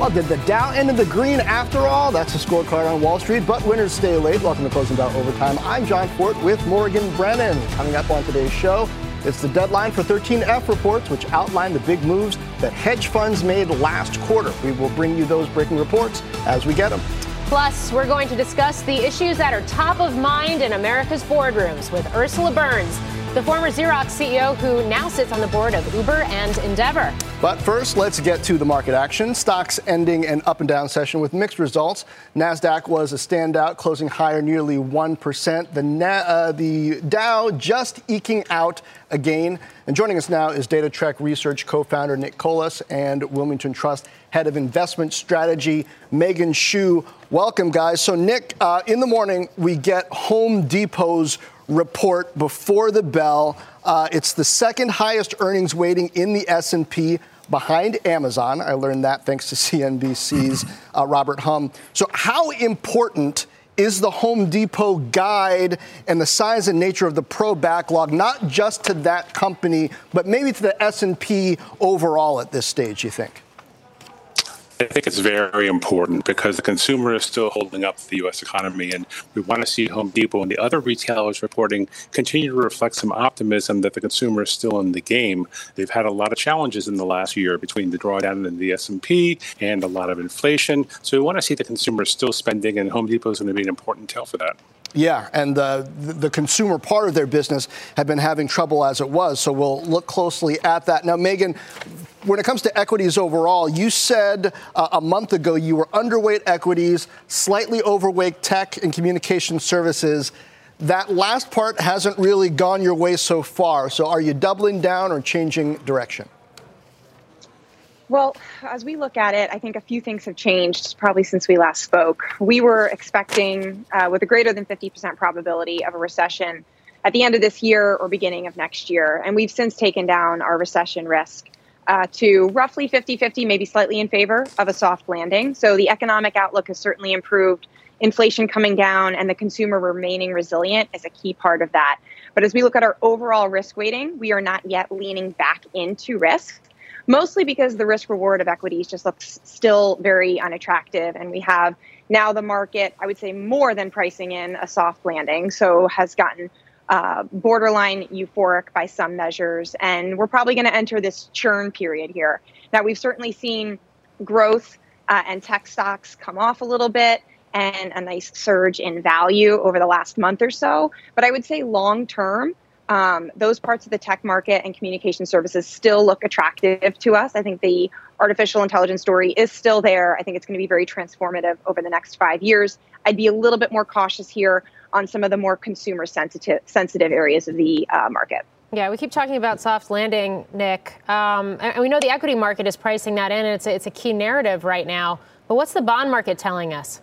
Well, did the Dow end in the green after all? That's a scorecard on Wall Street, but winners stay late. Welcome to Closing Bell Overtime. I'm John Fortt with Morgan Brennan. Coming up on today's show, it's the deadline for 13F reports, which outline the big moves that hedge funds made last quarter. We will bring you those breaking reports as we get them. Plus, we're going to discuss the issues that are top of mind in America's boardrooms with Ursula Burns the former Xerox CEO who now sits on the board of Uber and Endeavor. But first, let's get to the market action. Stocks ending an up and down session with mixed results. Nasdaq was a standout, closing higher nearly 1%. The, Na- uh, the Dow just eking out a gain. And joining us now is DataTrek Research co-founder Nick Colas and Wilmington Trust head of investment strategy Meghan Shue. Welcome, guys. So, Nick, uh, in the morning we get Home Depot's report before the bell. Uh, it's the second highest earnings weighting in the S&P behind Amazon. I learned that thanks to CNBC's uh, Robert Hum. So how important is the Home Depot guide and the size and nature of the pro backlog not just to that company but maybe to the S&P overall at this stage you think? I think it's very important because the consumer is still holding up the U.S. economy, and we want to see Home Depot and the other retailers reporting continue to reflect some optimism that the consumer is still in the game. They've had a lot of challenges in the last year between the drawdown in the S&P and a lot of inflation, so we want to see the consumer still spending, and Home Depot is going to be an important tell for that. Yeah, and the, the consumer part of their business had been having trouble as it was. So we'll look closely at that. Now, Meghan, when it comes to equities overall, you said uh, a month ago you were underweight equities, slightly overweight tech and communication services. That last part hasn't really gone your way so far. So are you doubling down or changing direction? Well, as we look at it, I think a few things have changed probably since we last spoke. We were expecting, uh, with a greater than 50% probability of a recession at the end of this year or beginning of next year. And we've since taken down our recession risk uh, to roughly 50 50, maybe slightly in favor of a soft landing. So the economic outlook has certainly improved. Inflation coming down and the consumer remaining resilient is a key part of that. But as we look at our overall risk weighting, we are not yet leaning back into risk, mostly because the risk reward of equities just looks still very unattractive. And we have now the market, I would say, more than pricing in a soft landing. So has gotten uh, borderline euphoric by some measures. And we're probably going to enter this churn period here. Now, we've certainly seen growth uh, and tech stocks come off a little bit and a nice surge in value over the last month or so. But I would say long term, um, those parts of the tech market and communication services still look attractive to us. I think the artificial intelligence story is still there. I think it's going to be very transformative over the next five years. I'd be a little bit more cautious here on some of the more consumer sensitive sensitive areas of the uh, market. Yeah, we keep talking about soft landing, Nick, um, and we know the equity market is pricing that in, and it's a, it's a key narrative right now. But what's the bond market telling us?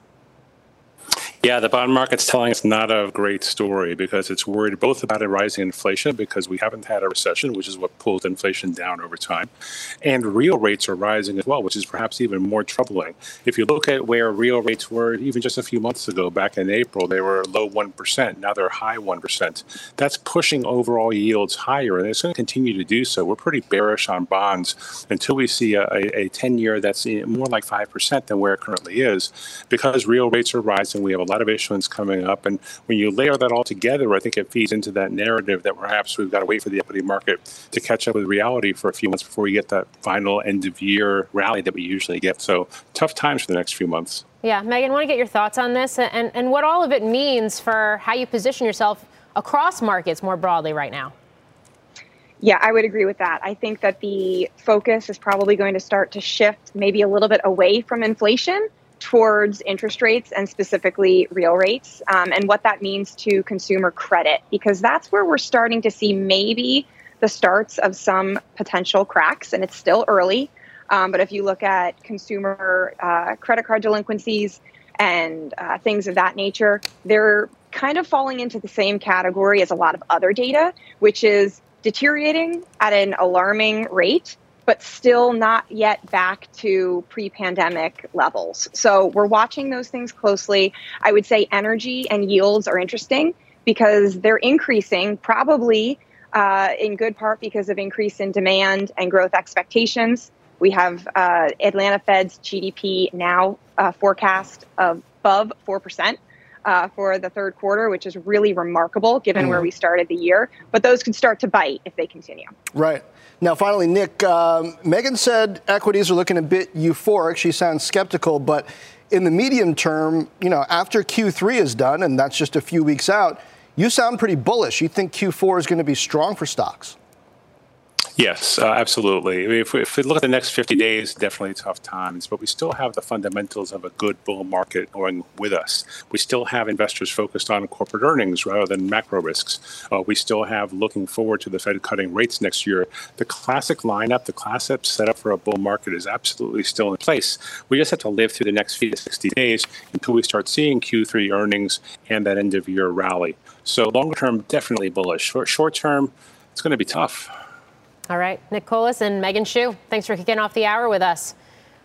Yeah, the bond market's telling us not a great story because it's worried both about a rising inflation because we haven't had a recession, which is what pulled inflation down over time, and real rates are rising as well, which is perhaps even more troubling. If you look at where real rates were even just a few months ago, back in April, they were low 1%. Now they're high 1%. That's pushing overall yields higher, and it's going to continue to do so. We're pretty bearish on bonds until we see a, a 10 year that's more like 5% than where it currently is because real rates are rising. We have a lot of issuance coming up. And when you layer that all together, I think it feeds into that narrative that perhaps we've got to wait for the equity market to catch up with reality for a few months before we get that final end of year rally that we usually get. So tough times for the next few months. Yeah, Meghan, want to get your thoughts on this and, and what all of it means for how you position yourself across markets more broadly right now. Yeah, I would agree with that. I think that the focus is probably going to start to shift maybe a little bit away from inflation towards interest rates and specifically real rates um, and what that means to consumer credit, because that's where we're starting to see maybe the starts of some potential cracks, and it's still early. Um, but if you look at consumer uh, credit card delinquencies and uh, things of that nature, they're kind of falling into the same category as a lot of other data, which is deteriorating at an alarming rate but still not yet back to pre pandemic levels. So we're watching those things closely. I would say energy and yields are interesting because they're increasing probably uh, in good part because of increase in demand and growth expectations. We have uh, Atlanta Fed's GDP now uh, forecast above 4%. Uh, for the third quarter, which is really remarkable given mm. where we started the year. But those could start to bite if they continue. Right. Now, finally, Nick, um, Meghan said equities are looking a bit euphoric. She sounds skeptical, but in the medium term, you know, after Q3 is done, and that's just a few weeks out, you sound pretty bullish. You think Q4 is going to be strong for stocks? Yes, uh, absolutely. I mean, if, we, if we look at the next 50 days, definitely tough times, but we still have the fundamentals of a good bull market going with us. We still have investors focused on corporate earnings rather than macro risks. Uh, we still have looking forward to the Fed cutting rates next year. The classic lineup, the classic setup for a bull market is absolutely still in place. We just have to live through the next few to 60 days until we start seeing Q3 earnings and that end of year rally. So, longer term, definitely bullish. Short, short term, it's going to be tough. All right, Nick Colas and Meghan Shue, thanks for kicking off the hour with us.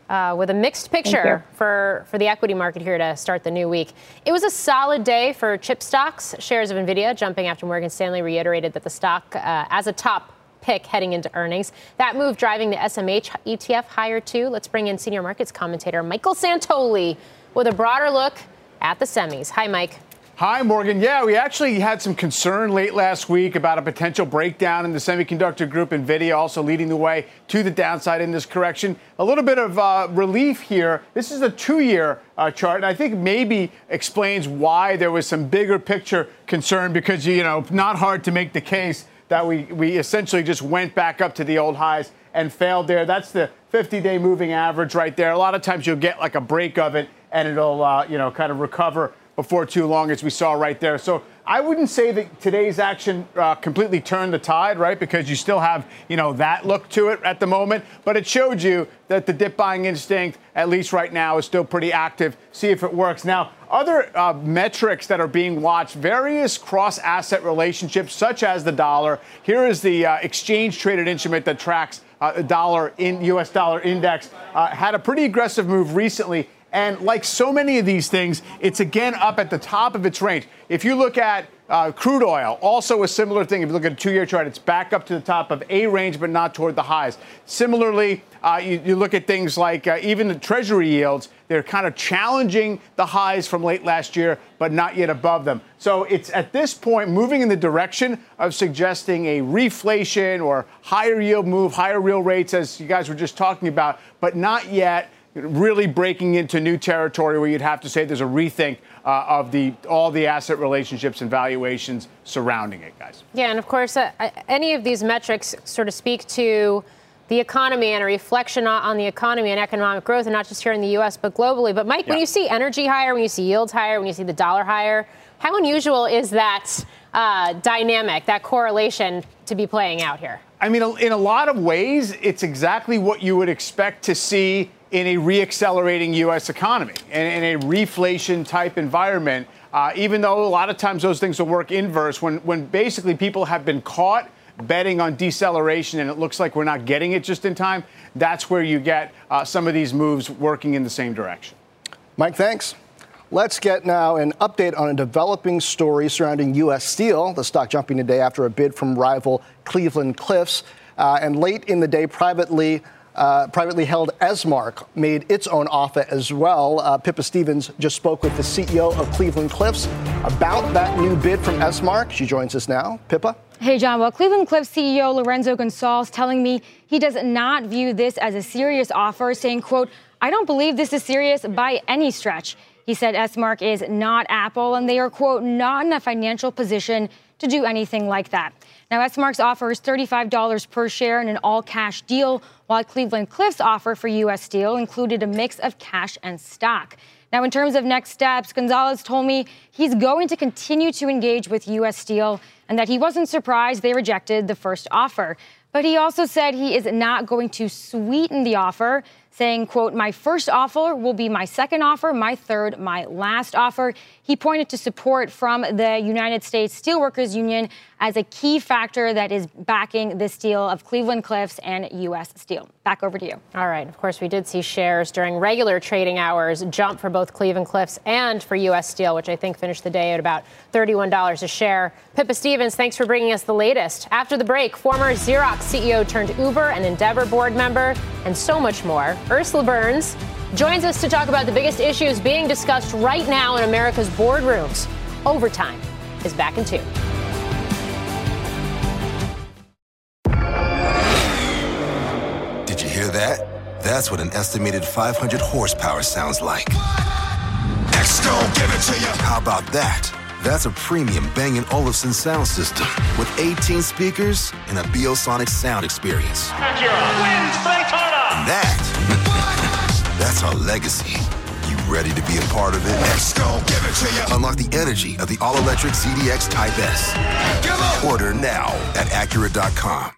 Uh, with a mixed picture for, for the equity market here to start the new week. It was a solid day for chip stocks. Shares of NVIDIA jumping after Morgan Stanley reiterated that the stock uh, as a top pick heading into earnings. That move driving the SMH ETF higher too. Let's bring in senior markets commentator Michael Santoli with a broader look at the semis. Hi, Mike. Hi, Morgan. Yeah, we actually had some concern late last week about a potential breakdown in the semiconductor group, NVIDIA also leading the way to the downside in this correction. A little bit of uh, relief here. This is a two year uh, chart, and I think maybe explains why there was some bigger picture concern because, you know, not hard to make the case that we, we essentially just went back up to the old highs and failed there. That's the 50 day moving average right there. A lot of times you'll get like a break of it and it'll, uh, you know, kind of recover before too long, as we saw right there. So I wouldn't say that today's action uh, completely turned the tide, right? Because you still have, you know, that look to it at the moment. But it showed you that the dip buying instinct, at least right now, is still pretty active. See if it works. Now, other uh, metrics that are being watched, various cross asset relationships, such as the dollar. Here is the uh, exchange traded instrument that tracks uh, dollar in US dollar index. Uh, had a pretty aggressive move recently and like so many of these things, it's again up at the top of its range. If you look at uh, crude oil, also a similar thing. If you look at a two year chart, it's back up to the top of a range, but not toward the highs. Similarly, uh, you, you, look at things like uh, even the treasury yields, they're kind of challenging the highs from late last year, but not yet above them. So it's at this point moving in the direction of suggesting a reflation or higher yield move, higher real rates, as you guys were just talking about, but not yet really breaking into new territory where you'd have to say there's a rethink uh, of the all the asset relationships and valuations surrounding it, guys. Yeah, and of course, uh, any of these metrics sort of speak to the economy and a reflection on the economy and economic growth, and not just here in the U.S. but globally. But Mike, yeah. when you see energy higher, when you see yields higher, when you see the dollar higher, how unusual is that uh, dynamic, that correlation to be playing out here? I mean, in a lot of ways, it's exactly what you would expect to see in a reaccelerating U.S. economy and in a reflation type environment. Uh, even though a lot of times those things will work inverse, when, when basically people have been caught betting on deceleration and it looks like we're not getting it just in time, that's where you get uh, some of these moves working in the same direction. Mike, thanks. Let's get now an update on a developing story surrounding U.S. Steel, the stock jumping today after a bid from rival Cleveland Cliffs. Uh, and late in the day, privately, uh, privately held Esmark made its own offer as well. Uh, Pippa Stevens just spoke with the CEO of Cleveland Cliffs about that new bid from Esmark. She joins us now. Pippa? Hey, John. Well, Cleveland Cliffs CEO Lourenco Goncalves telling me he does not view this as a serious offer, saying, quote, I don't believe this is serious by any stretch. He said Esmark is not Apple and they are, quote, not in a financial position to do anything like that. Now, Esmark's offer is $35 per share in an all cash deal, while Cleveland Cliffs' offer for U.S. Steel included a mix of cash and stock. Now, in terms of next steps, Goncalves told me he's going to continue to engage with U.S. Steel and that he wasn't surprised they rejected the first offer. But he also said he is not going to sweeten the offer saying, quote, my first offer will be my second offer, my third, my last offer. He pointed to support from the United States Steelworkers Union as a key factor that is backing this deal of Cleveland Cliffs and U.S. Steel. Back over to you. All right. Of course, we did see shares during regular trading hours jump for both Cleveland Cliffs and for U.S. Steel, which I think finished the day at about $31 a share. Pippa Stevens, thanks for bringing us the latest. After the break, former Xerox CEO turned Uber and Endeavor board member, and so much more. Ursula Burns joins us to talk about the biggest issues being discussed right now in America's boardrooms. Overtime is back in two. Did you hear that? That's what an estimated 500 horsepower sounds like. Next, give it to you. How about that? That's a premium Bang & Olufsen sound system with 18 speakers and a Biosonic sound experience. Acura wins Daytona. And that, that's our legacy. You ready to be a part of it? Let's go, give it to you. Unlock the energy of the all-electric ZDX Type S. Order now at Acura.com.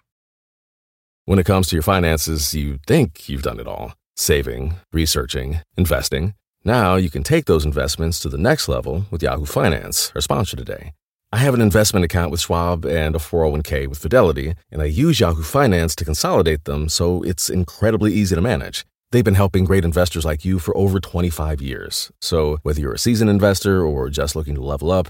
When it comes to your finances, you think you've done it all. Saving, researching, investing. Now you can take those investments to the next level with Yahoo Finance, our sponsor today. I have an investment account with Schwab and a 401k with Fidelity, and I use Yahoo Finance to consolidate them so it's incredibly easy to manage. They've been helping great investors like you for over 25 years. So whether you're a seasoned investor or just looking to level up,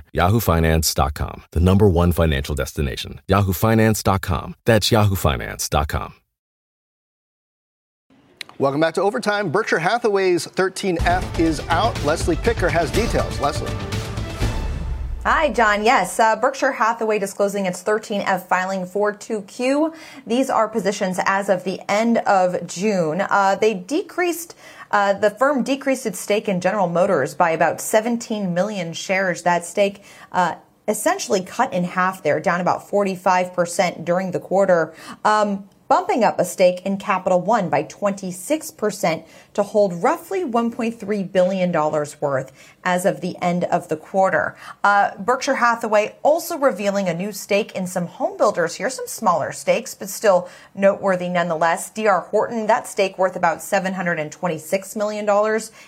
yahoofinance.com, the number one financial destination. yahoofinance.com. That's yahoofinance.com. Welcome back to Overtime. Berkshire Hathaway's 13F is out. Leslie Picker has details. Leslie. Hi, John. Yes, uh, Berkshire Hathaway disclosing its 13F filing for 2Q. These are positions as of the end of June. Uh, they decreased uh, the firm decreased its stake in General Motors by about 17 million shares. That stake uh, essentially cut in half there, down about 45% during the quarter. Um, bumping up a stake in Capital One by 26% to hold roughly $1.3 billion worth as of the end of the quarter. Uh, Berkshire Hathaway also revealing a new stake in some home builders here, some smaller stakes, but still noteworthy nonetheless. DR Horton, that stake worth about $726 million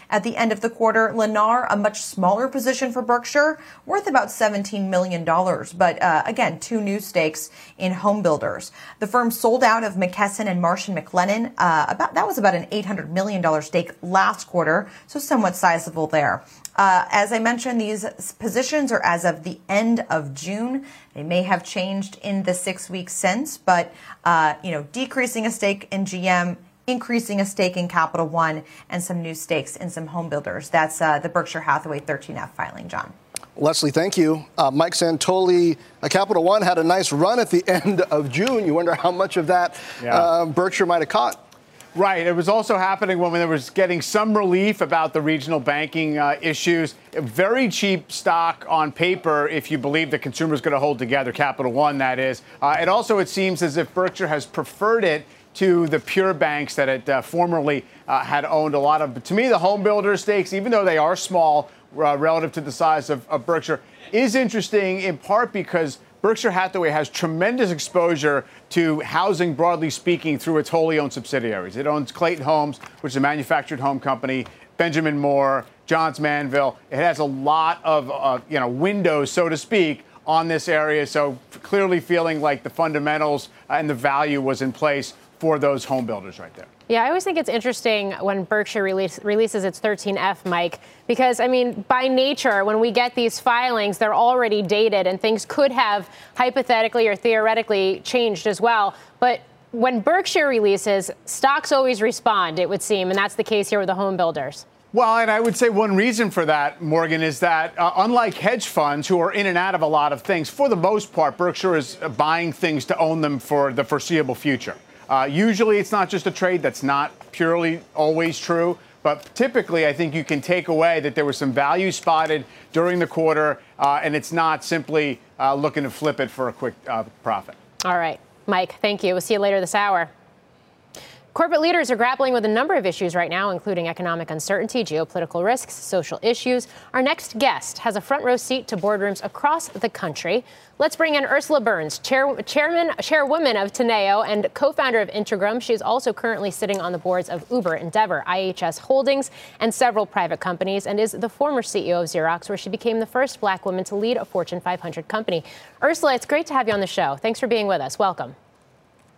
at the end of the quarter. Lennar, a much smaller position for Berkshire, worth about $17 million. But uh, again, two new stakes in home builders. The firm sold out of McKesson and Marsh and McLennan. Uh, about that was about an $800 million stake last quarter, so somewhat sizable there. Uh, as I mentioned, these positions are as of the end of June. They may have changed in the six weeks since, but uh, you know, decreasing a stake in GM, increasing a stake in Capital One, and some new stakes in some home builders. That's uh, the Berkshire Hathaway 13F filing, John. Leslie, thank you. Uh, Mike Santoli, uh, Capital One had a nice run at the end of June. You wonder how much of that yeah. uh, Berkshire might have caught. Right. It was also happening when there was getting some relief about the regional banking uh, issues. A very cheap stock on paper if you believe the consumer is going to hold together. Capital One, that is. Uh, it also it seems as if Berkshire has preferred it to the pure banks that it uh, formerly uh, had owned a lot of. But to me, the home builder stakes, even though they are small uh, relative to the size of, of Berkshire, is interesting in part because Berkshire Hathaway has tremendous exposure to housing, broadly speaking, through its wholly owned subsidiaries. It owns Clayton Homes, which is a manufactured home company, Benjamin Moore, Johns Manville. It has a lot of uh, you know windows, so to speak, on this area. So clearly feeling like the fundamentals and the value was in place for those home builders right there. Yeah, I always think it's interesting when Berkshire release, releases its 13F, Mike, because, I mean, by nature, when we get these filings, they're already dated and things could have hypothetically or theoretically changed as well. But when Berkshire releases, stocks always respond, it would seem, and that's the case here with the home builders. Well, and I would say one reason for that, Morgan, is that uh, unlike hedge funds who are in and out of a lot of things, for the most part, Berkshire is buying things to own them for the foreseeable future. Uh, usually it's not just a trade, that's not purely always true. But typically, I think you can take away that there was some value spotted during the quarter, uh, and it's not simply uh, looking to flip it for a quick uh, profit. All right. Mike, thank you. We'll see you later this hour. Corporate leaders are grappling with a number of issues right now, including economic uncertainty, geopolitical risks, social issues. Our next guest has a front row seat to boardrooms across the country. Let's bring in Ursula Burns, chair, chairman, chairwoman of Teneo and co-founder of Integrum. She is also currently sitting on the boards of Uber, Endeavor, IHS Holdings, and several private companies, and is the former CEO of Xerox, where she became the first black woman to lead a Fortune 500 company. Ursula, it's great to have you on the show. Thanks for being with us. Welcome.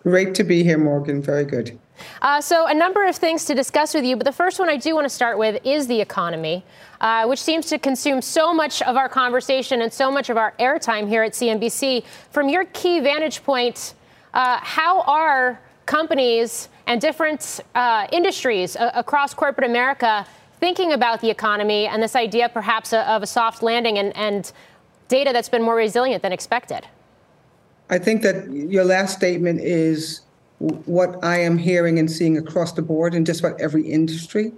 Great to be here, Morgan. Very good. Uh, so, a number of things to discuss with you, but the first one I do want to start with is the economy, uh, which seems to consume so much of our conversation and so much of our airtime here at CNBC. From your key vantage point, uh, how are companies and different uh, industries across corporate America thinking about the economy and this idea perhaps of a soft landing and, and data that's been more resilient than expected? I think that your last statement is what I am hearing and seeing across the board in just about every industry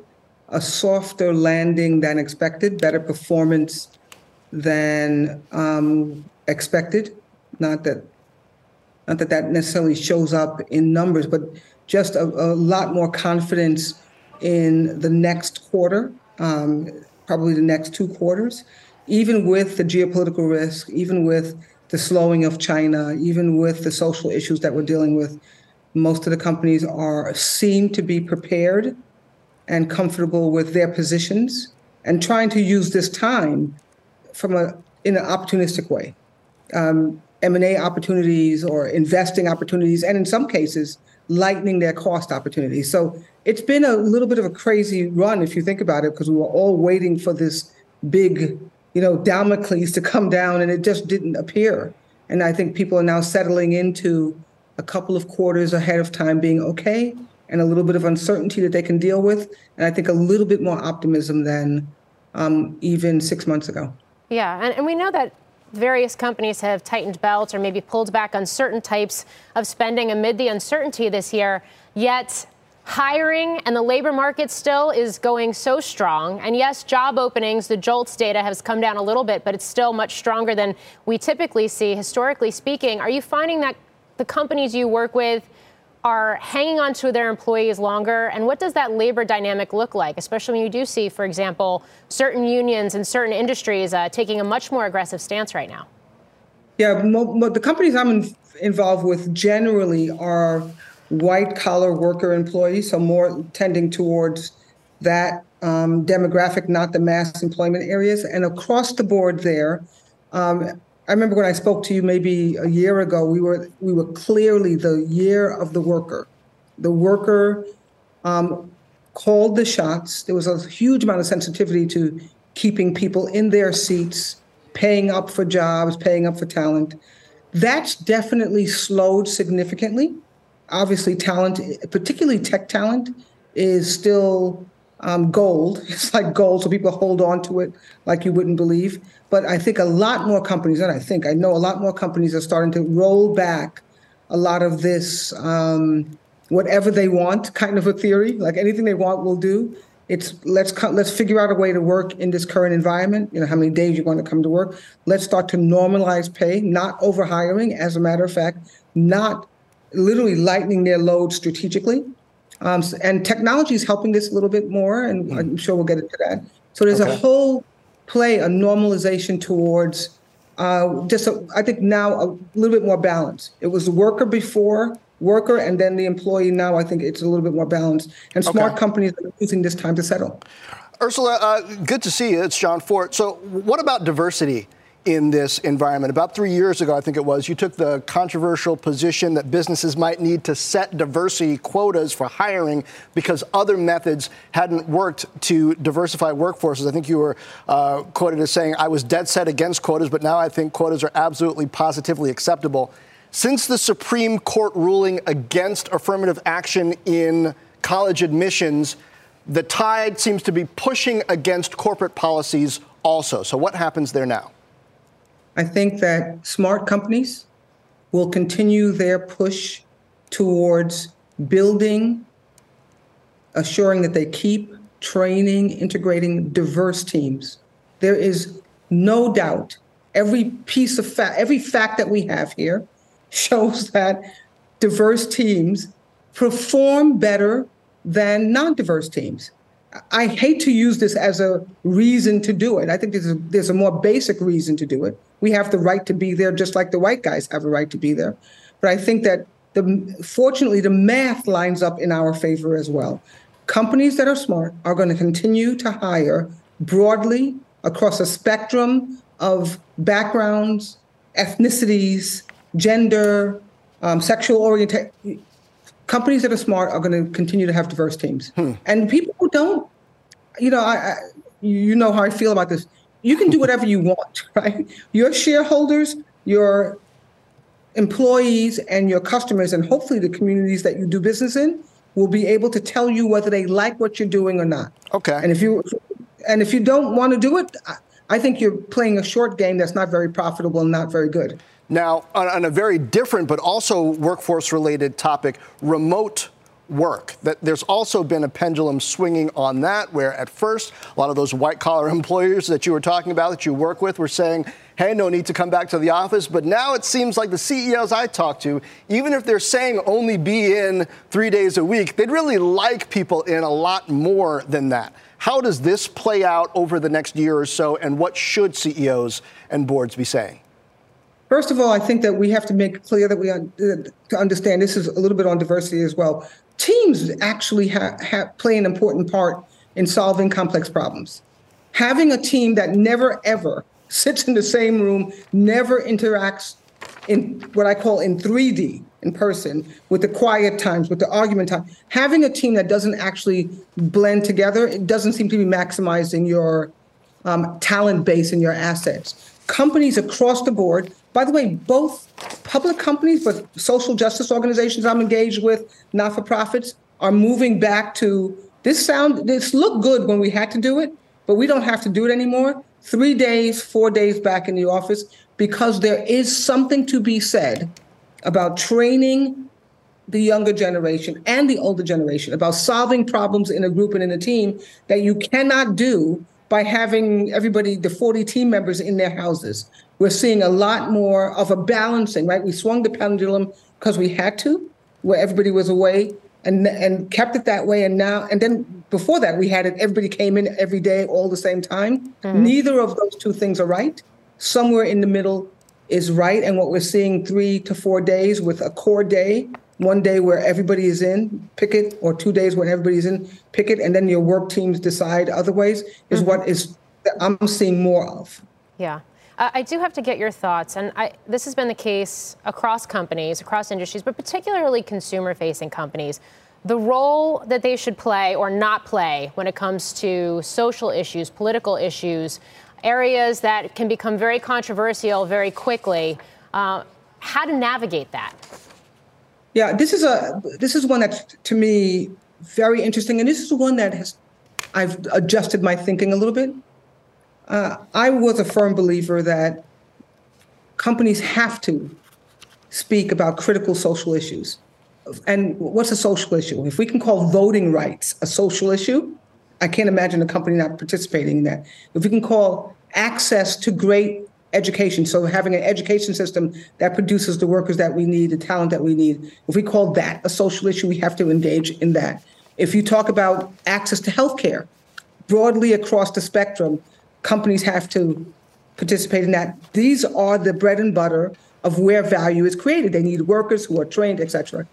a softer landing than expected, better performance than um, expected. Not that, not that that necessarily shows up in numbers, but just a, a lot more confidence in the next quarter, um, probably the next two quarters, even with the geopolitical risk, even with the slowing of China, even with the social issues that we're dealing with most of the companies are seem to be prepared and comfortable with their positions and trying to use this time from a in an opportunistic way. Um, M&A opportunities or investing opportunities, and in some cases, lightening their cost opportunities. So it's been a little bit of a crazy run if you think about it, because we were all waiting for this big, you know, Damocles to come down, and it just didn't appear. And I think people are now settling into a couple of quarters ahead of time being okay and a little bit of uncertainty that they can deal with. And I think a little bit more optimism than um, even six months ago. Yeah, and, and we know that various companies have tightened belts or maybe pulled back on certain types of spending amid the uncertainty this year. Yet, hiring and the labor market still is going so strong. And yes, job openings, the JOLTS data has come down a little bit, but it's still much stronger than we typically see, historically speaking. Are you finding that the companies you work with are hanging on to their employees longer? And what does that labor dynamic look like, especially when you do see, for example, certain unions and certain industries uh, taking a much more aggressive stance right now? Yeah, mo- mo- the companies I'm in- involved with generally are white collar worker employees, so more tending towards that um, demographic, not the mass employment areas. And across the board there, um, I remember when I spoke to you maybe a year ago, we were we were clearly the year of the worker. The worker um, called the shots. There was a huge amount of sensitivity to keeping people in their seats, paying up for jobs, paying up for talent. That's definitely slowed significantly. Obviously, talent, particularly tech talent, is still um, gold. It's like gold, so people hold on to it like you wouldn't believe. But I think a lot more companies, and I think I know a lot more companies are starting to roll back a lot of this um, whatever they want kind of a theory. Like anything they want, we'll do. It's let's let's figure out a way to work in this current environment. You know how many days you want to come to work. Let's start to normalize pay, not over hiring. As a matter of fact, not literally lightening their load strategically. Um, and technology is helping this a little bit more, and mm. I'm sure we'll get into that. So there's okay. a whole play, a normalization towards uh, just, a, I think now a little bit more balance. It was worker before, worker, and then the employee. Now I think it's a little bit more balanced. And smart okay. companies are using this time to settle. Ursula, uh, good to see you. It's John Fortt. So, what about diversity? In this environment. About three years ago, I think it was, you took the controversial position that businesses might need to set diversity quotas for hiring because other methods hadn't worked to diversify workforces. I think you were uh, quoted as saying, I was dead set against quotas, but now I think quotas are absolutely positively acceptable. Since the Supreme Court ruling against affirmative action in college admissions, the tide seems to be pushing against corporate policies also. So, what happens there now? I think that smart companies will continue their push towards building, assuring that they keep training, integrating diverse teams. There is no doubt every piece of fact, every fact that we have here shows that diverse teams perform better than non-diverse teams. I hate to use this as a reason to do it. I think there's a, there's a more basic reason to do it. We have the right to be there, just like the white guys have a right to be there. But I think that the, fortunately the math lines up in our favor as well. Companies that are smart are going to continue to hire broadly across a spectrum of backgrounds, ethnicities, gender, um, sexual orientation. Companies that are smart are going to continue to have diverse teams. Hmm. And people who don't, you know, I, I, you know how I feel about this. You can do whatever you want, right? Your shareholders, your employees, and your customers, and hopefully the communities that you do business in, will be able to tell you whether they like what you're doing or not. Okay. And if you and if you don't want to do it, I think you're playing a short game that's not very profitable and not very good. Now, on, on a very different but also workforce related topic, remote work. That there's also been a pendulum swinging on that, where at first a lot of those white collar employers that you were talking about that you work with were saying, hey, no need to come back to the office. But now it seems like the CEOs I talk to, even if they're saying only be in three days a week, they'd really like people in a lot more than that. How does this play out over the next year or so, and what should CEOs and boards be saying? First of all, I think that we have to make clear that we to understand this is a little bit on diversity as well. Teams actually ha- ha- play an important part in solving complex problems. Having a team that never ever sits in the same room, never interacts in what I call in 3D in person with the quiet times, with the argument time. Having a team that doesn't actually blend together, it doesn't seem to be maximizing your um, talent base and your assets. Companies across the board, by the way, both public companies, but social justice organizations I'm engaged with, not for profits, are moving back to this sound, this looked good when we had to do it, but we don't have to do it anymore. Three days, four days back in the office, because there is something to be said about training the younger generation and the older generation about solving problems in a group and in a team that you cannot do by having everybody, the 40 team members in their houses. We're seeing a lot more of a balancing, right? We swung the pendulum because we had to, where everybody was away and and kept it that way. And now, and then before that, we had it, everybody came in every day, all the same time. Mm-hmm. Neither of those two things are right. Somewhere in the middle is right. And what we're seeing three to four days with a core day, one day where everybody is in, picket, or two days when everybody's in, picket, and then your work teams decide other ways, is mm-hmm. what is I'm seeing more of. Yeah. Uh, I do have to get your thoughts, and I, this has been the case across companies, across industries, but particularly consumer facing companies. The role that they should play or not play when it comes to social issues, political issues, areas that can become very controversial very quickly. Uh, how to navigate that? Yeah, this is a this is one that's to me very interesting, and this is one that has I've adjusted my thinking a little bit. Uh, I was a firm believer that companies have to speak about critical social issues. And what's a social issue? If we can call voting rights a social issue, I can't imagine a company not participating in that. If we can call access to great education, so having an education system that produces the workers that we need, the talent that we need, if we call that a social issue, we have to engage in that. If you talk about access to healthcare broadly across the spectrum, companies have to participate in that. These are the bread and butter of where value is created. They need workers who are trained, etc.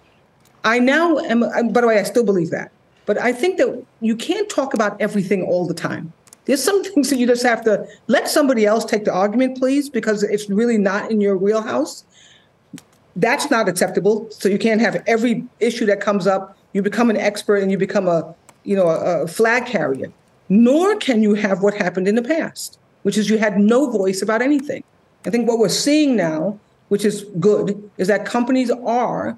I now am, by the way, I still believe that. But I think that you can't talk about everything all the time. There's some things that you just have to let somebody else take the argument, please, because it's really not in your wheelhouse. That's not acceptable. So you can't have every issue that comes up, you become an expert and you become a, you know, a, a flag carrier. Nor can you have what happened in the past, which is you had no voice about anything. I think what we're seeing now, which is good, is that companies are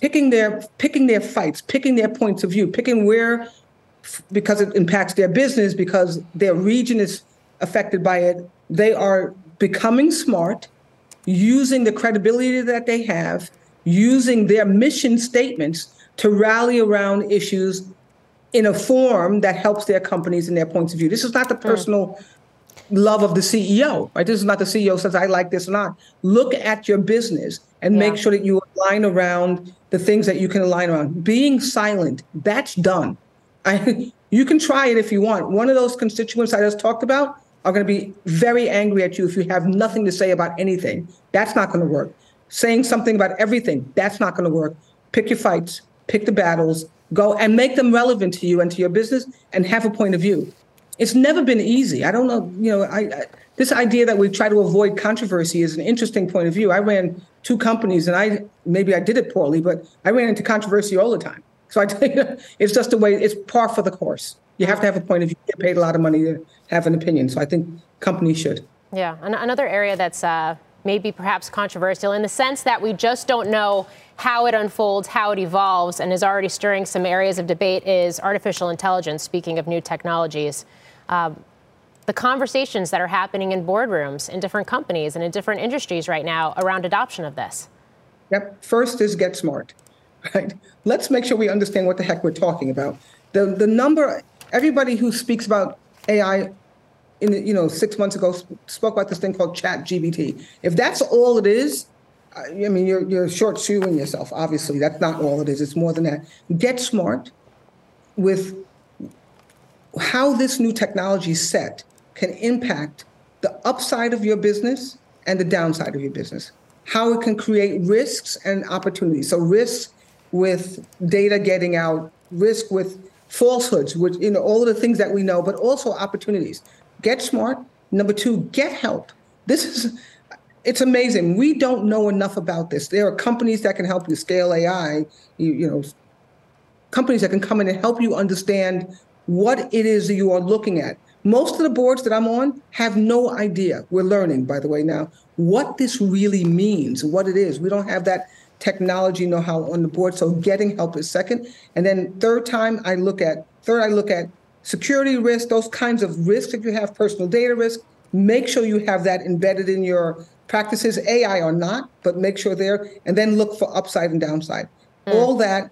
picking their picking their fights, picking their points of view, picking where because it impacts their business, because their region is affected by it, they are becoming smart, using the credibility that they have, using their mission statements to rally around issues in a form that helps their companies and their points of view. This is not the hmm. personal mm. love of the CEO, right? This is not the CEO says, I like this or not. Look at your business and yeah. make sure that you align around the things that you can align around. Being silent, that's done. I, you can try it if you want. One of those constituents I just talked about are going to be very angry at you if you have nothing to say about anything. That's not going to work. Saying something about everything, that's not going to work. Pick your fights, pick the battles, go and make them relevant to you and to your business and have a point of view. It's never been easy. I don't know, you know, I, I this idea that we try to avoid controversy is an interesting point of view. I ran two companies and I maybe I did it poorly, but I ran into controversy all the time. So I tell you, it's just the way it's par for the course. You have to have a point of view. You get paid a lot of money to have an opinion. So I think companies should. Yeah, another area that's uh, maybe perhaps controversial in the sense that we just don't know how it unfolds, how it evolves, and is already stirring some areas of debate is artificial intelligence. Speaking of new technologies. Um, the conversations that are happening in boardrooms in different companies and in different industries right now around adoption of this? Yep. First is get smart, right? Let's make sure we understand what the heck we're talking about. The the number everybody who speaks about AI in you know six months ago spoke about this thing called ChatGPT. If that's all it is, I mean you're you're short shoeing yourself. Obviously, that's not all it is. It's more than that. Get smart with how this new technology set can impact the upside of your business and the downside of your business. How it can create risks and opportunities. So risks with data getting out, risk with falsehoods, which you know all of the things that we know, but also opportunities. Get smart. Number two, get help. This is it's amazing. We don't know enough about this. There are companies that can help you scale AI. You, you know, companies that can come in and help you understand what it is that you are looking at. Most of the boards that I'm on have no idea. We're learning, by the way, now what this really means, what it is. We don't have that technology know-how on the board, so getting help is second. And then third time, I look at third, I look at security risk, those kinds of risks if you have personal data risk. Make sure you have that embedded in your practices, AI or not, but make sure there, and then look for upside and downside. Mm. All that,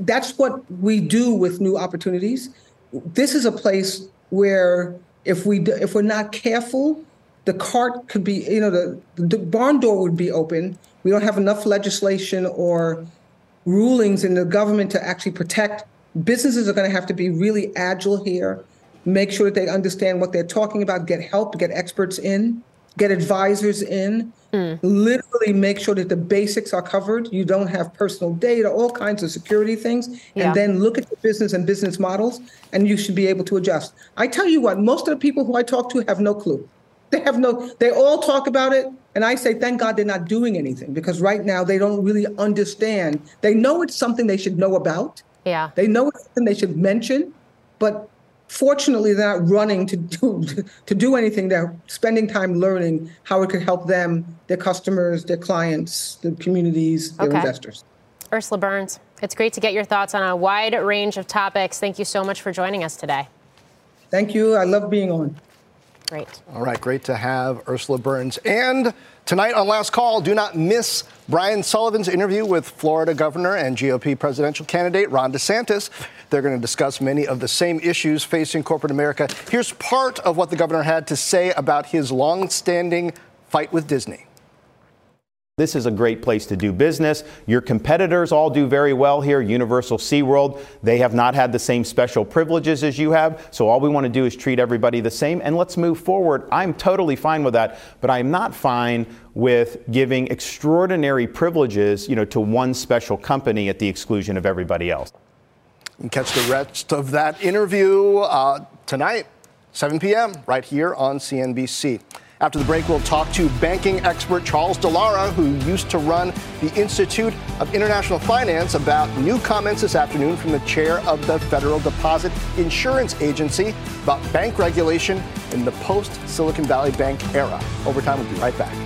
that's what we do with new opportunities. This is a place where if we do, if we're not careful, the cart could be you know the the barn door would be open. We don't have enough legislation or rulings in the government to actually protect. Businesses are going to have to be really agile here. Make sure that they understand what they're talking about. Get help. Get experts in. Get advisors in Mm. Literally make sure that the basics are covered. You don't have personal data, all kinds of security things. Yeah. And then look at the business and business models, and you should be able to adjust. I tell you what, most of the people who I talk to have no clue. They have no, they all talk about it. And I say, thank God they're not doing anything because right now they don't really understand. They know it's something they should know about. Yeah. They know it's something they should mention, but fortunately they're not running to do to do anything. They're spending time learning how it could help them their customers their clients the communities their okay. investors. Ursula burns it's great to get your thoughts on a wide range of topics. Thank you so much for joining us today. Thank you. I love being on great all right great to have ursula burns and tonight on last call do not miss brian sullivan's interview with florida governor and gop presidential candidate ron desantis they're going to discuss many of the same issues facing corporate America. Here's part of what the governor had to say about his long-standing fight with Disney. This is a great place to do business. Your competitors all do very well here. Universal SeaWorld, they have not had the same special privileges as you have. So all we want to do is treat everybody the same and let's move forward. I'm totally fine with that, but I'm not fine with giving extraordinary privileges, you know, to one special company at the exclusion of everybody else. And catch the rest of that interview uh, tonight, 7 p.m., right here on CNBC. After the break, we'll talk to banking expert Charles Dallara, who used to run the Institute of International Finance, about new comments this afternoon from the chair of the Federal Deposit Insurance Agency about bank regulation in the post Silicon Valley Bank era. Overtime, we'll be right back.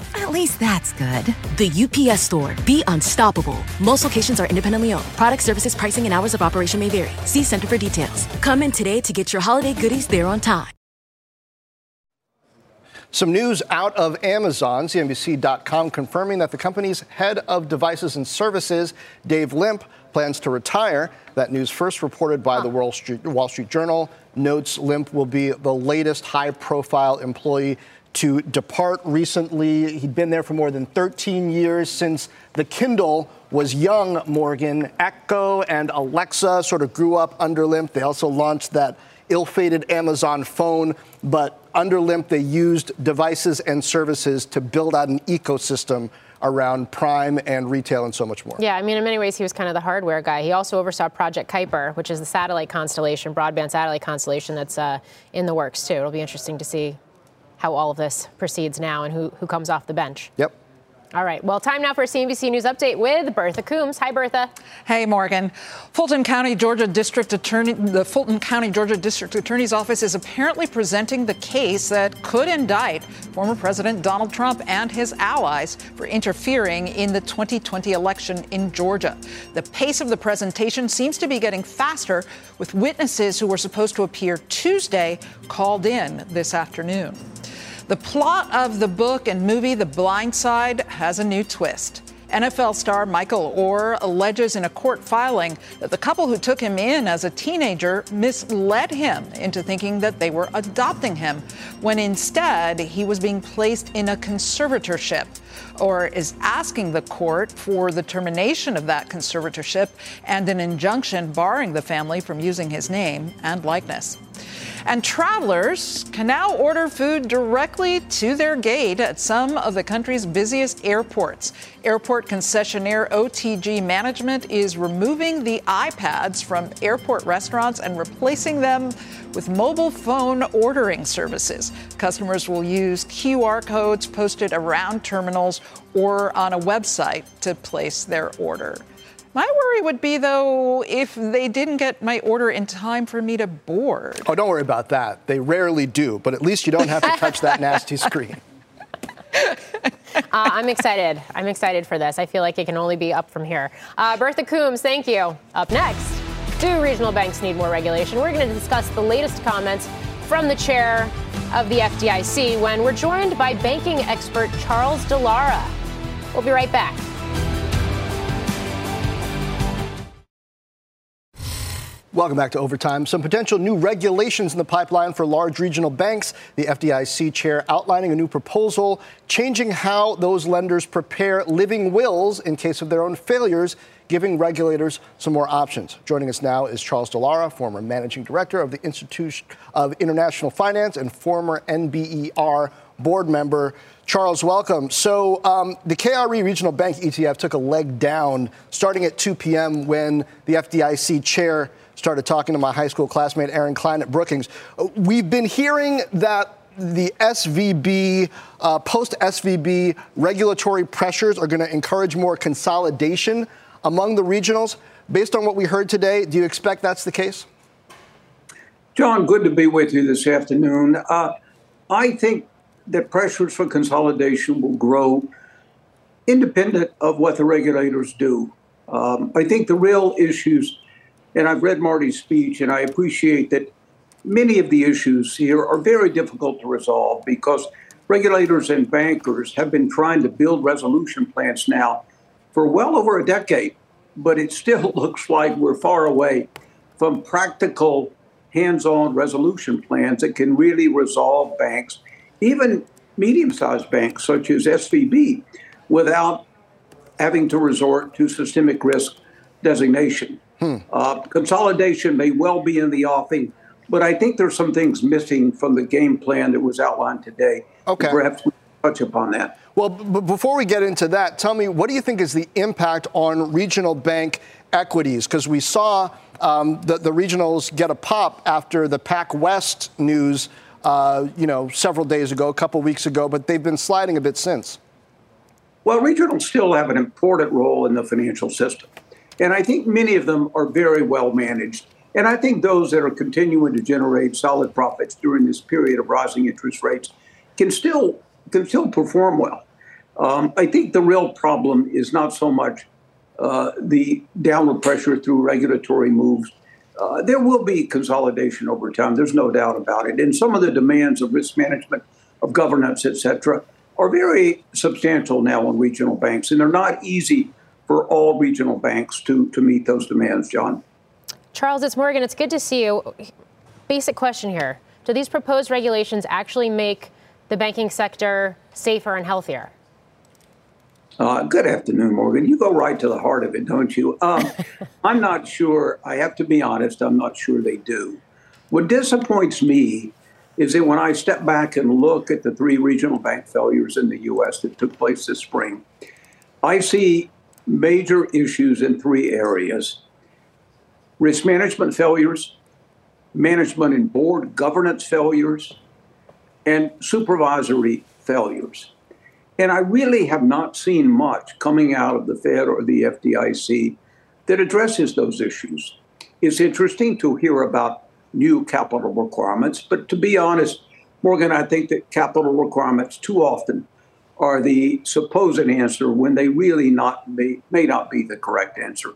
At least that's good. The UPS store. Be unstoppable. Most locations are independently owned. Product services, pricing, and hours of operation may vary. See Center for details. Come in today to get your holiday goodies there on time. Some news out of Amazon, CNBC.com, confirming that the company's head of devices and services, Dave Limp, plans to retire. That news first reported by the Wall Street, Wall Street Journal notes Limp will be the latest high profile employee to depart recently. He'd been there for more than 13 years since the Kindle was young, Morgan. Echo and Alexa sort of grew up under Limp. They also launched that ill fated Amazon phone, but under Limp, they used devices and services to build out an ecosystem around Prime and retail and so much more. Yeah, I mean, in many ways, he was kind of the hardware guy. He also oversaw Project Kuiper, which is the satellite constellation, broadband satellite constellation that's uh, in the works, too. It'll be interesting to see how all of this proceeds now and who, who comes off the bench. Yep. All right. Well, time now for a CNBC News update with Bertha Coombs. Hi, Bertha. Hey, Morgan. Fulton County, Georgia District Attorney, the Fulton County, Georgia District Attorney's Office is apparently presenting the case that could indict former President Donald Trump and his allies for interfering in the 2020 election in Georgia. The pace of the presentation seems to be getting faster, with witnesses who were supposed to appear Tuesday called in this afternoon. The plot of the book and movie The Blind Side has a new twist. NFL star Michael Oher alleges in a court filing that the couple who took him in as a teenager misled him into thinking that they were adopting him, when instead he was being placed in a conservatorship. Oher is asking the court for the termination of that conservatorship and an injunction barring the family from using his name and likeness. And travelers can now order food directly to their gate at some of the country's busiest airports. Airport concessionaire OTG Management is removing the iPads from airport restaurants and replacing them with mobile phone ordering services. Customers will use QR codes posted around terminals or on a website to place their order. My worry would be, though, if they didn't get my order in time for me to board. Oh, don't worry about that. They rarely do, but at least you don't have to touch that nasty screen. Uh, I'm excited. I'm excited for this. I feel like it can only be up from here. Uh, Bertha Coombs, thank you. Up next, do regional banks need more regulation? We're going to discuss the latest comments from the chair of the FDIC when we're joined by banking expert Charles Dallara. We'll be right back. Welcome back to Overtime. Some potential new regulations in the pipeline for large regional banks. The FDIC chair outlining a new proposal changing how those lenders prepare living wills in case of their own failures, giving regulators some more options. Joining us now is Charles Dallara, former managing director of the Institute of International Finance and former NBER board member. Charles, welcome. So, um, the KRE Regional Bank ETF took a leg down starting at 2 p.m. when the FDIC chair started talking to my high school classmate Aaron Klein at Brookings. Uh, we've been hearing that the SVB, uh, post SVB regulatory pressures are going to encourage more consolidation among the regionals. Based on what we heard today, do you expect that's the case? John, good to be with you this afternoon. Uh, I think that pressures for consolidation will grow independent of what the regulators do. Um, I think the real issues and I've read Marty's speech, and I appreciate that many of the issues here are very difficult to resolve because regulators and bankers have been trying to build resolution plans now for well over a decade, but it still looks like we're far away from practical hands on resolution plans that can really resolve banks, even medium sized banks such as SVB, without having to resort to systemic risk designation. Hmm. Uh, consolidation may well be in the offing, but I think there's some things missing from the game plan that was outlined today. Okay. Perhaps we touch upon that. Well, b- before we get into that, tell me what do you think is the impact on regional bank equities because we saw um, the, the regionals get a pop after the PacWest news, uh, you know, several days ago, a couple weeks ago, but they've been sliding a bit since. Well, regionals still have an important role in the financial system. And I think many of them are very well managed. And I think those that are continuing to generate solid profits during this period of rising interest rates can still can still perform well. Um, I think the real problem is not so much uh, the downward pressure through regulatory moves. Uh, there will be consolidation over time. There's no doubt about it. And some of the demands of risk management, of governance, et cetera, are very substantial now on regional banks, and they're not easy for all regional banks to, to meet those demands, John. Charles, it's Morgan. It's good to see you. Basic question here Do these proposed regulations actually make the banking sector safer and healthier? Uh, good afternoon, Morgan. You go right to the heart of it, don't you? Um, I'm not sure. I have to be honest, I'm not sure they do. What disappoints me is that when I step back and look at the three regional bank failures in the U.S. that took place this spring, I see major issues in three areas risk management failures, management and board governance failures, and supervisory failures. And I really have not seen much coming out of the Fed or the FDIC that addresses those issues. It's interesting to hear about new capital requirements, but to be honest, Morgan, I think that capital requirements too often are the supposed answer when they really not may, may not be the correct answer.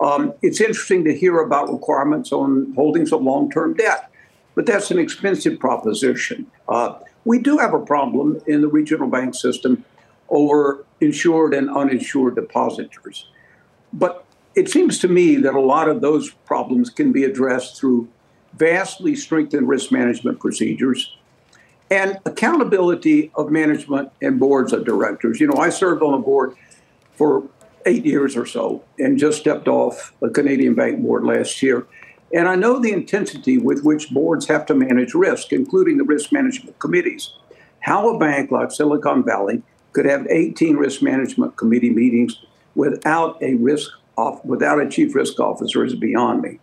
Um, it's interesting to hear about requirements on holdings of long-term debt, but that's an expensive proposition. Uh, we do have a problem in the regional bank system over insured and uninsured depositors. But it seems to me that a lot of those problems can be addressed through vastly strengthened risk management procedures and accountability of management and boards of directors. You know, I served on a board for eight years or so and just stepped off a Canadian Bank Board last year. And I know the intensity with which boards have to manage risk, including the risk management committees. How a bank like Silicon Valley could have 18 risk management committee meetings without a risk off, without a chief risk officer is beyond me.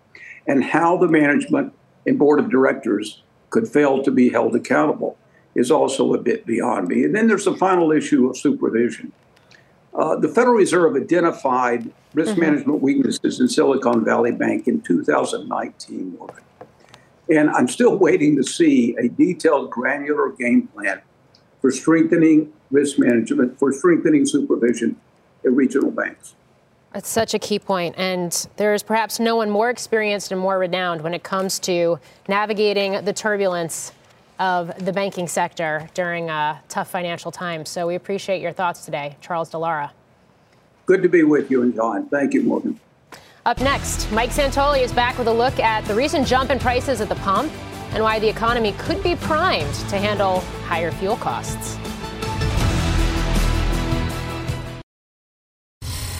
And how the management and board of directors could fail to be held accountable is also a bit beyond me. And then there's the final issue of supervision. Uh, the Federal Reserve identified risk mm-hmm. management weaknesses in Silicon Valley Bank in 2019, Morgan. And I'm still waiting to see a detailed, granular game plan for strengthening risk management, for strengthening supervision at regional banks. That's such a key point. And there's perhaps no one more experienced and more renowned when it comes to navigating the turbulence of the banking sector during a tough financial times. So we appreciate your thoughts today, Charles Dallara. Good to be with you and John. Thank you, Morgan. Up next, Mike Santoli is back with a look at the recent jump in prices at the pump and why the economy could be primed to handle higher fuel costs.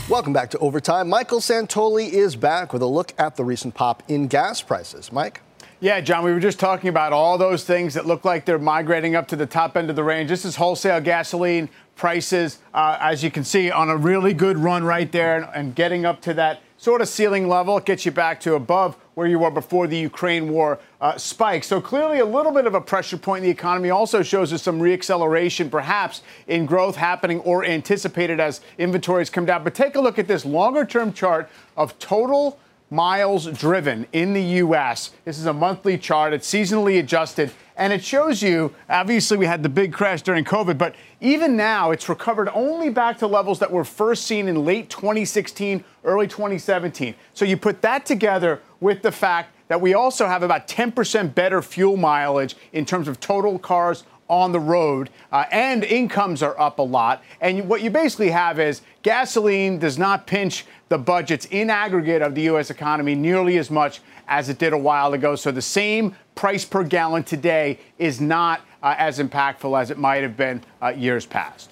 Welcome back to Overtime. Michael Santoli is back with a look at the recent pop in gas prices. Mike? Yeah, John, we were just talking about all those things that look like they're migrating up to the top end of the range. This is wholesale gasoline prices, uh, as you can see, on a really good run right there and, and getting up to that sort of ceiling level. It gets you back to above where you were before the Ukraine war uh, spike. So clearly a little bit of a pressure point in the economy also shows us some reacceleration perhaps in growth happening or anticipated as inventories come down. But take a look at this longer term chart of total miles driven in the U.S. This is a monthly chart. It's seasonally adjusted. And it shows you, obviously, we had the big crash during COVID, but even now, it's recovered only back to levels that were first seen in late 2016, early 2017. So you put that together with the fact that we also have about 10% better fuel mileage in terms of total cars on the road, uh, and incomes are up a lot. And what you basically have is gasoline does not pinch the budgets in aggregate of the U.S. economy nearly as much as it did a while ago. So the same price per gallon today is not uh, as impactful as it might have been uh, years past.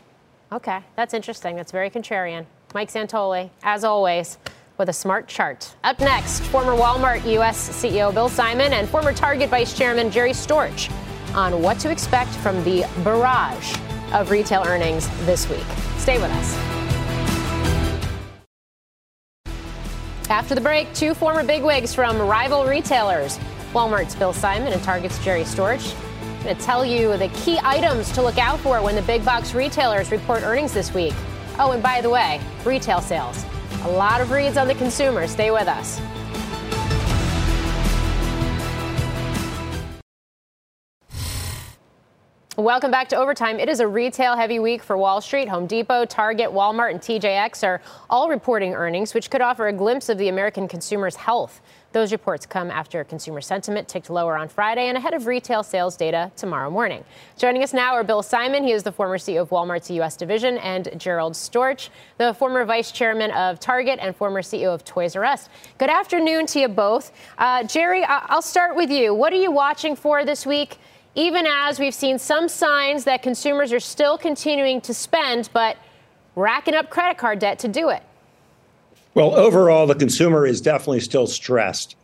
Okay, that's interesting. That's very contrarian. Mike Santoli, as always, with a smart chart. Up next, former Walmart U.S. CEO Bill Simon and former Target Vice Chairman Jerry Storch on what to expect from the barrage of retail earnings this week. Stay with us. After the break, two former bigwigs from rival retailers Walmart's Bill Simon and Target's Jerry Storch. Going to tell you the key items to look out for when the big box retailers report earnings this week. Oh, and by the way, retail sales. A lot of reads on the consumer. Stay with us. Welcome back to Overtime. It is a retail heavy week for Wall Street. Home Depot, Target, Walmart, and TJX are all reporting earnings, which could offer a glimpse of the American consumer's health. Those reports come after consumer sentiment ticked lower on Friday and ahead of retail sales data tomorrow morning. Joining us now are Bill Simon. He is the former CEO of Walmart's U.S. division, and Gerald Storch, the former vice chairman of Target and former CEO of Toys R Us. Good afternoon to you both. Uh, Jerry, I'll start with you. What are you watching for this week? Even as we've seen some signs that consumers are still continuing to spend, but racking up credit card debt to do it. Well, overall, the consumer is definitely still stressed.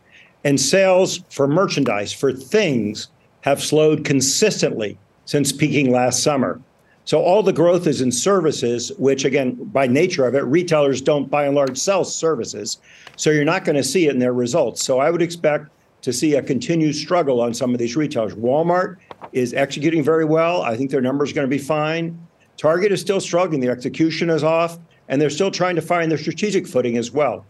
And sales for merchandise, for things, have slowed consistently since peaking last summer. So all the growth is in services, which, again, by nature of it, retailers don't by and large sell services. So you're not going to see it in their results. So I would expect to see a continued struggle on some of these retailers. Walmart is executing very well. I think their numbers are going to be fine. Target is still struggling. Their execution is off, and they're still trying to find their strategic footing as well.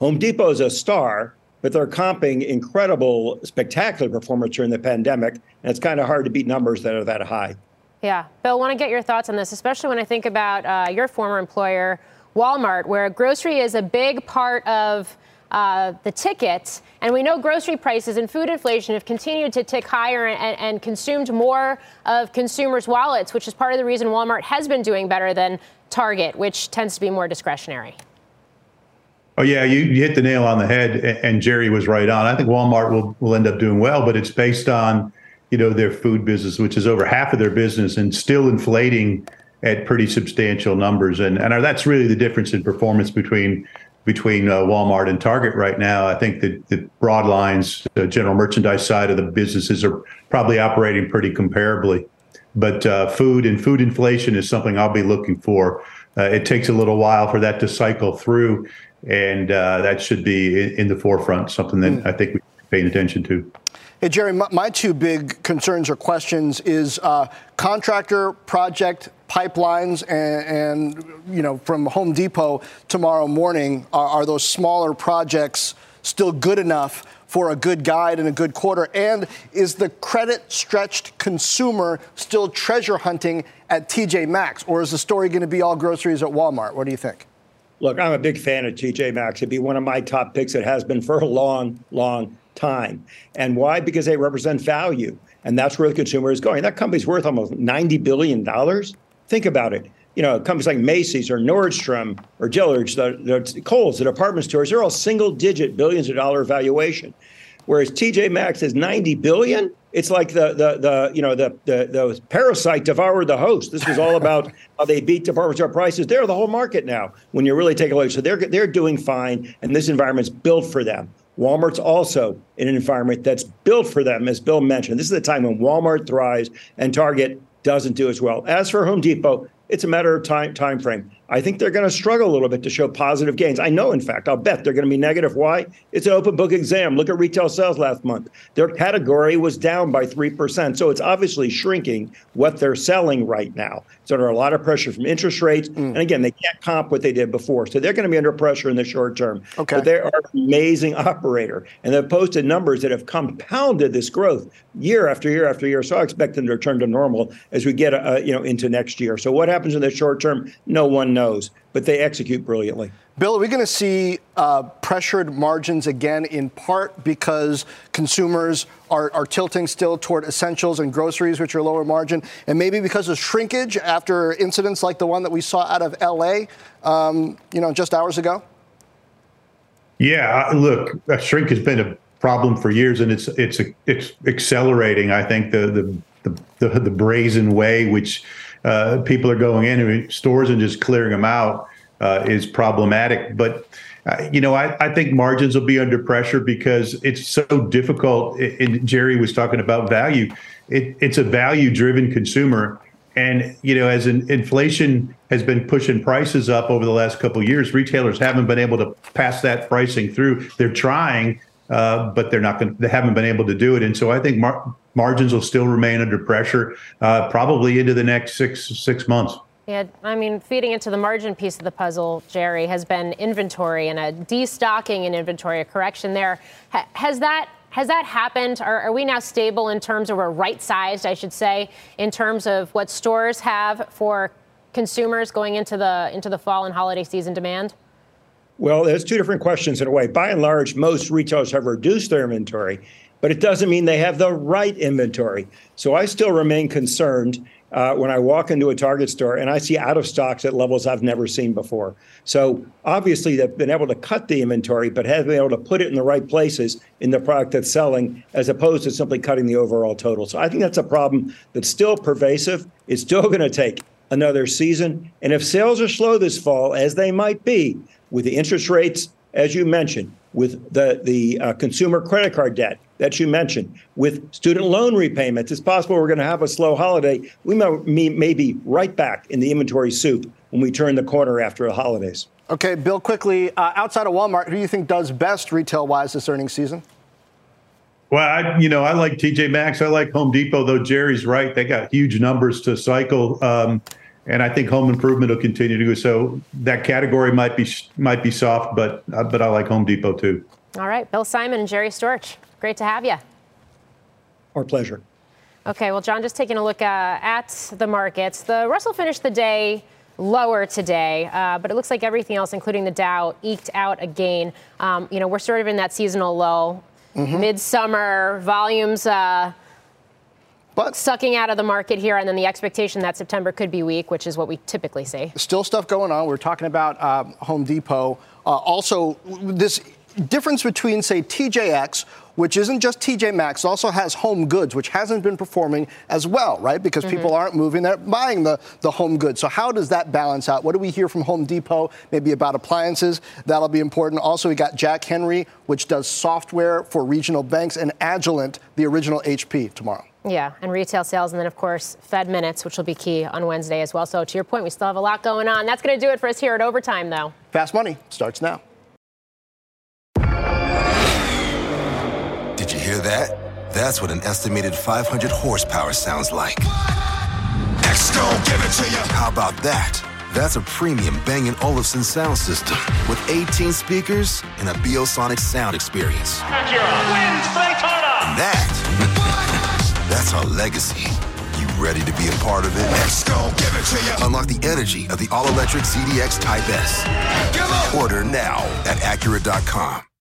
Home Depot is a star, but they're comping incredible, spectacular performance during the pandemic, and it's kind of hard to beat numbers that are that high. Yeah. Bill, want to get your thoughts on this, especially when I think about uh, your former employer, Walmart, where grocery is a big part of uh, the tickets. And we know grocery prices and food inflation have continued to tick higher and, and, consumed more of consumers' wallets, which is part of the reason Walmart has been doing better than Target, which tends to be more discretionary. Oh yeah, you, you hit the nail on the head, and Jerry was right on. I think Walmart will, will end up doing well, but it's based on you know their food business, which is over half of their business, and still inflating at pretty substantial numbers. And and that's really the difference in performance between between uh, Walmart and Target right now. I think that the broad lines, the general merchandise side of the businesses are probably operating pretty comparably. But uh, food and food inflation is something I'll be looking for. Uh, it takes a little while for that to cycle through, and uh, that should be in, in, the forefront, something that mm. I think we're paying attention to. Hey, Jerry, my, my, two big concerns or questions is uh, contractor project pipelines and, and, you know, from Home Depot tomorrow morning, are, are those smaller projects still good enough for a good guide and a good quarter? And is the credit stretched consumer still treasure hunting at TJ Maxx, or is the story going to be all groceries at Walmart? What do you think? Look, I'm a big fan of TJ Maxx. It'd be one of my top picks. It has been for a long, long time. And why? Because they represent value. And that's where the consumer is going. That company's worth almost $90 billion. Think about it. You know, companies like Macy's or Nordstrom or Dillard's, the, the Kohl's, the department stores, they're all single digit billions of dollar valuation. Whereas TJ Maxx is 90 billion. It's like the the the you know the the, the parasite devoured the host. This was all about how they beat department store prices. They're the whole market now. When you really take a look, so they're they're doing fine, and this environment's built for them. Walmart's also in an environment that's built for them, as Bill mentioned. This is the time when Walmart thrives and Target doesn't do as well. As for Home Depot, it's a matter of time time frame. I think they're going to struggle a little bit to show positive gains. I know, in fact, I'll bet they're going to be negative. Why? It's an open book exam. Look at retail sales last month. Their category was down by 3%. So it's obviously shrinking what they're selling right now. So there are a lot of pressure from interest rates. Mm. And again, they can't comp what they did before. So they're going to be under pressure in the short term. Okay. But they are an amazing operator. And they've posted numbers that have compounded this growth year after year after year. So I expect them to return to normal as we get uh, you know into next year. So what happens in the short term, no one knows knows, but they execute brilliantly. Bill, are we going to see uh, pressured margins again in part because consumers are, are, tilting still toward essentials and groceries, which are lower margin, and maybe because of shrinkage after incidents like the one that we saw out of LA, um, you know, just hours ago? Yeah, look, shrink has been a problem for years, and it's it's it's accelerating. I think the the the, the, the brazen way which uh, people are going in stores and just clearing them out uh, is problematic. But uh, you know, I, I think margins will be under pressure because it's so difficult. And Jerry was talking about value. It, it's a value-driven consumer, And you know, as in, inflation has been pushing prices up over the last couple years, retailers haven't been able to pass that pricing through. They're trying, uh, but they're not going. They haven't been able to do it. And so I think mar- margins will still remain under pressure, uh, probably into the next six six months. Yeah, I mean, feeding into the margin piece of the puzzle, Jerry, has been inventory and a destocking in inventory, a correction there. Ha- has that has that happened? Are, are we now stable in terms of, we're right sized, I should say, in terms of what stores have for consumers going into the into the fall and holiday season demand? Well, there's two different questions in a way. By and large, most retailers have reduced their inventory, but it doesn't mean they have the right inventory. So I still remain concerned uh, when I walk into a Target store and I see out of stocks at levels I've never seen before. So obviously, they've been able to cut the inventory, but have been able to put it in the right places in the product that's selling, as opposed to simply cutting the overall total. So I think that's a problem that's still pervasive. It's still going to take another season. And if sales are slow this fall, as they might be, with the interest rates, as you mentioned, with the the uh, consumer credit card debt that you mentioned, with student loan repayments. It's possible we're going to have a slow holiday. We may, may be right back in the inventory soup when we turn the corner after the holidays. Okay, Bill, quickly, uh, outside of Walmart, who do you think does best retail wise this earnings season? Well, I, you know, I like TJ Maxx. I like Home Depot, though Jerry's right. They got huge numbers to cycle. Um, and I think home improvement will continue to go. So that category might be might be soft, but uh, but I like Home Depot too. All right, Bill Simon and Jerry Storch, great to have you. Our pleasure. Okay, well, John, just taking a look uh, at the markets. The Russell finished the day lower today, uh, but it looks like everything else, including the Dow, eked out a gain. Um, you know, we're sort of in that seasonal low, mm-hmm. midsummer volumes. But sucking out of the market here, and then the expectation that September could be weak, which is what we typically see. Still stuff going on. We're talking about uh, Home Depot. Uh, also, this difference between, say, TJX, which isn't just TJ Maxx, also has home goods, which hasn't been performing as well, right? Because mm-hmm. people aren't moving, they're buying the, the home goods. So, how does that balance out? What do we hear from Home Depot? Maybe about appliances. That'll be important. Also, we got Jack Henry, which does software for regional banks, and Agilent, the original HP, tomorrow. Yeah, and retail sales, and then, of course, Fed minutes, which will be key on Wednesday as well. So, to your point, we still have a lot going on. That's going to do it for us here at Overtime, though. Fast Money starts now. Did you hear that? That's what an estimated 500 horsepower sounds like. Next, give it to you. How about that? That's a premium Bang & Olufsen sound system with 18 speakers and a Biosonic sound experience. Acura wins Daytona. And that that's our legacy. You ready to be a part of it? Let's go, give it to you. Unlock the energy of the all-electric ZDX Type S. Order now at Acura.com.